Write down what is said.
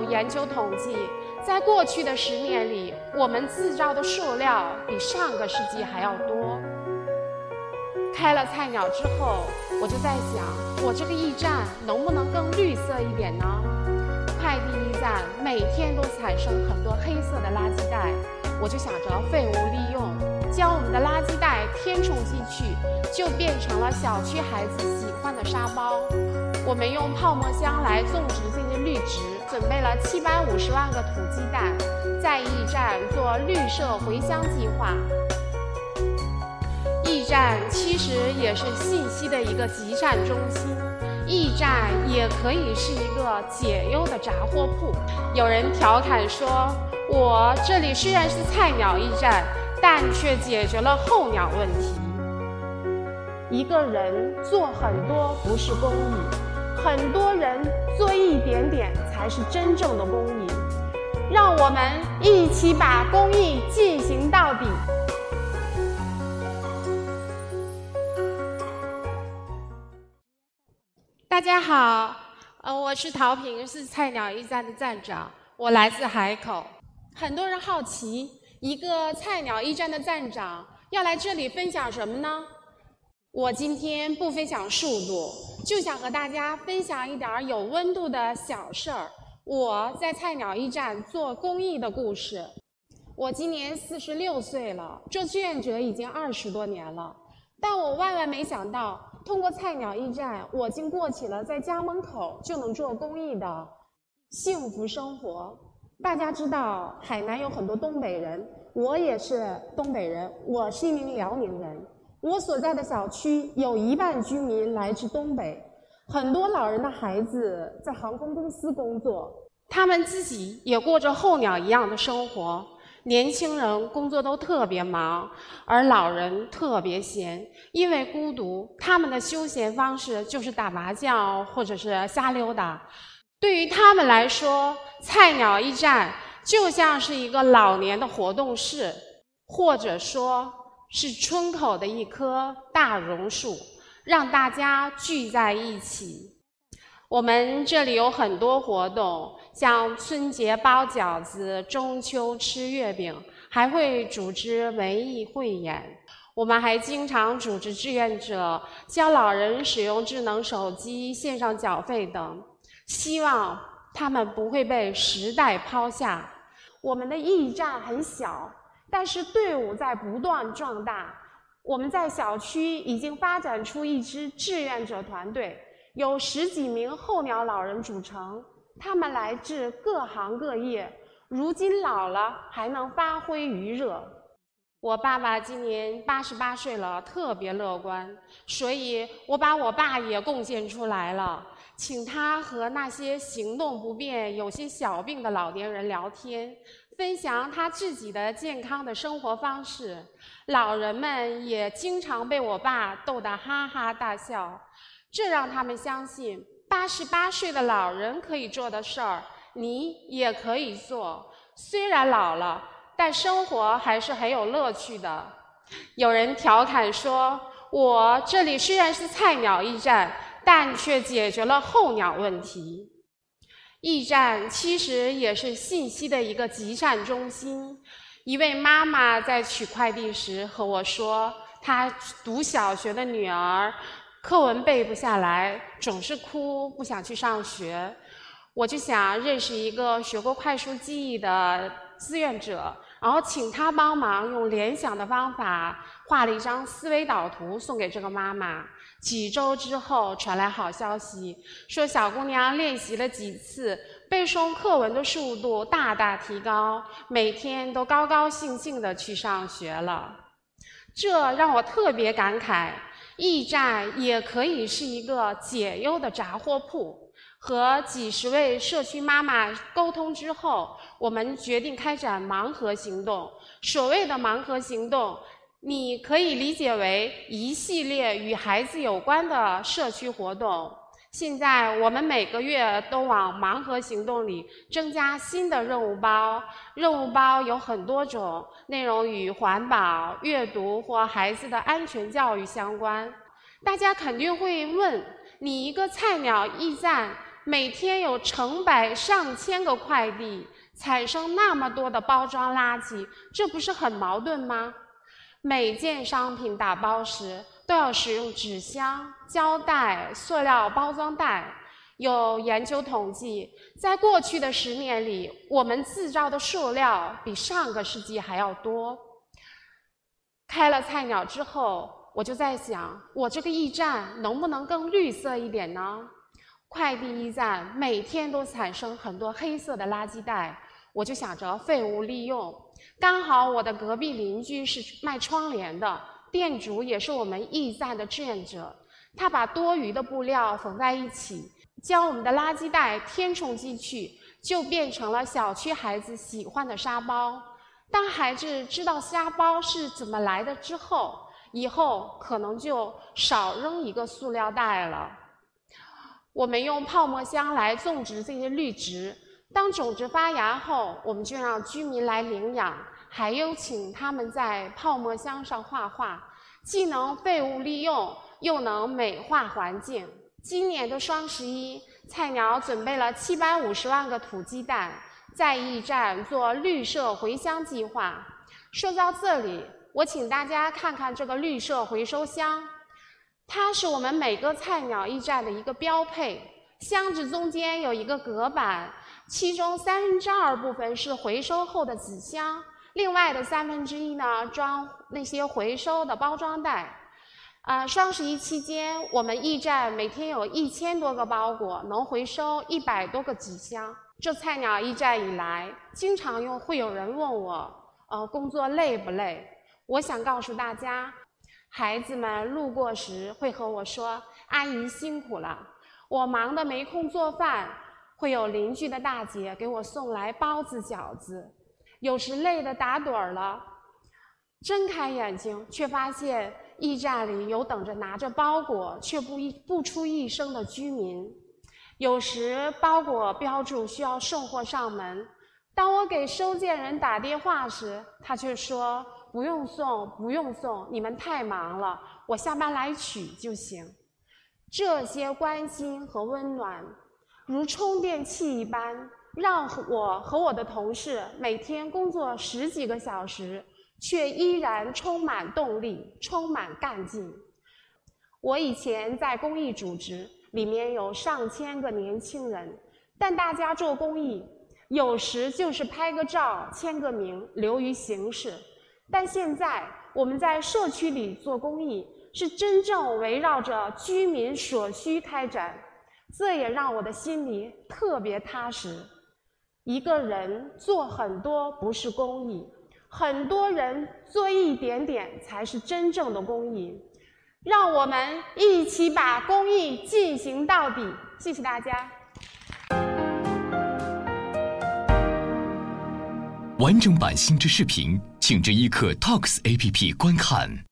有研究统计，在过去的十年里，我们制造的塑料比上个世纪还要多。开了菜鸟之后，我就在想，我这个驿站能不能更绿色一点呢？快递驿站每天都产生很多黑色的垃圾袋，我就想着废物利用，将我们的垃圾袋填充进去，就变成了小区孩子喜欢的沙包。我们用泡沫箱来种植这些绿植，准备了七百五十万个土鸡蛋，在驿站做绿色回乡计划。驿站其实也是信息的一个集散中心，驿站也可以是一个解忧的杂货铺。有人调侃说：“我这里虽然是菜鸟驿站，但却解决了候鸟问题。”一个人做很多不是公益，很多人做一点点才是真正的公益。让我们一起把公益进行到底。大家好，呃，我是陶平，是菜鸟驿站的站长，我来自海口。很多人好奇，一个菜鸟驿站的站长要来这里分享什么呢？我今天不分享速度，就想和大家分享一点有温度的小事儿。我在菜鸟驿站做公益的故事。我今年四十六岁了，做志愿者已经二十多年了，但我万万没想到。通过菜鸟驿站，我竟过起了在家门口就能做公益的幸福生活。大家知道，海南有很多东北人，我也是东北人，我是一名辽宁人。我所在的小区有一半居民来自东北，很多老人的孩子在航空公司工作，他们自己也过着候鸟一样的生活。年轻人工作都特别忙，而老人特别闲，因为孤独，他们的休闲方式就是打麻将或者是瞎溜达。对于他们来说，菜鸟驿站就像是一个老年的活动室，或者说是村口的一棵大榕树，让大家聚在一起。我们这里有很多活动，像春节包饺子、中秋吃月饼，还会组织文艺汇演。我们还经常组织志愿者教老人使用智能手机、线上缴费等，希望他们不会被时代抛下。我们的驿站很小，但是队伍在不断壮大。我们在小区已经发展出一支志愿者团队。有十几名候鸟老人组成，他们来自各行各业，如今老了还能发挥余热。我爸爸今年八十八岁了，特别乐观，所以我把我爸也贡献出来了，请他和那些行动不便、有些小病的老年人聊天，分享他自己的健康的生活方式。老人们也经常被我爸逗得哈哈大笑。这让他们相信，八十八岁的老人可以做的事儿，你也可以做。虽然老了，但生活还是很有乐趣的。有人调侃说：“我这里虽然是菜鸟驿站，但却解决了候鸟问题。”驿站其实也是信息的一个集散中心。一位妈妈在取快递时和我说，她读小学的女儿。课文背不下来，总是哭，不想去上学。我就想认识一个学过快速记忆的志愿者，然后请他帮忙用联想的方法画了一张思维导图送给这个妈妈。几周之后传来好消息，说小姑娘练习了几次，背诵课文的速度大大提高，每天都高高兴兴地去上学了。这让我特别感慨。驿站也可以是一个解忧的杂货铺。和几十位社区妈妈沟通之后，我们决定开展盲盒行动。所谓的盲盒行动，你可以理解为一系列与孩子有关的社区活动。现在我们每个月都往盲盒行动里增加新的任务包，任务包有很多种，内容与环保、阅读或孩子的安全教育相关。大家肯定会问：你一个菜鸟驿站每天有成百上千个快递，产生那么多的包装垃圾，这不是很矛盾吗？每件商品打包时都要使用纸箱、胶带、塑料包装袋。有研究统计，在过去的十年里，我们制造的塑料比上个世纪还要多。开了菜鸟之后，我就在想，我这个驿站能不能更绿色一点呢？快递驿站每天都产生很多黑色的垃圾袋，我就想着废物利用。刚好我的隔壁邻居是卖窗帘的，店主也是我们驿站的志愿者，他把多余的布料缝在一起。将我们的垃圾袋填充进去，就变成了小区孩子喜欢的沙包。当孩子知道沙包是怎么来的之后，以后可能就少扔一个塑料袋了。我们用泡沫箱来种植这些绿植，当种子发芽后，我们就让居民来领养，还有请他们在泡沫箱上画画，既能废物利用，又能美化环境。今年的双十一，菜鸟准备了七百五十万个土鸡蛋，在驿站做绿色回乡计划。说到这里，我请大家看看这个绿色回收箱，它是我们每个菜鸟驿站的一个标配。箱子中间有一个隔板，其中三分之二部分是回收后的纸箱，另外的三分之一呢装那些回收的包装袋。啊，双十一期间，我们驿站每天有一千多个包裹，能回收一百多个纸箱。这菜鸟驿站以来，经常用会有人问我，呃，工作累不累？我想告诉大家，孩子们路过时会和我说：“阿姨辛苦了。”我忙得没空做饭，会有邻居的大姐给我送来包子、饺子。有时累得打盹儿了，睁开眼睛，却发现。驿站里有等着拿着包裹却不一不出一声的居民，有时包裹标注需要送货上门，当我给收件人打电话时，他却说不用送，不用送，你们太忙了，我下班来取就行。这些关心和温暖，如充电器一般，让我和我的同事每天工作十几个小时。却依然充满动力，充满干劲。我以前在公益组织，里面有上千个年轻人，但大家做公益，有时就是拍个照、签个名，流于形式。但现在我们在社区里做公益，是真正围绕着居民所需开展，这也让我的心里特别踏实。一个人做很多不是公益。很多人做一点点才是真正的公益，让我们一起把公益进行到底。谢谢大家。完整版新知视频，请至一刻 Talks APP 观看。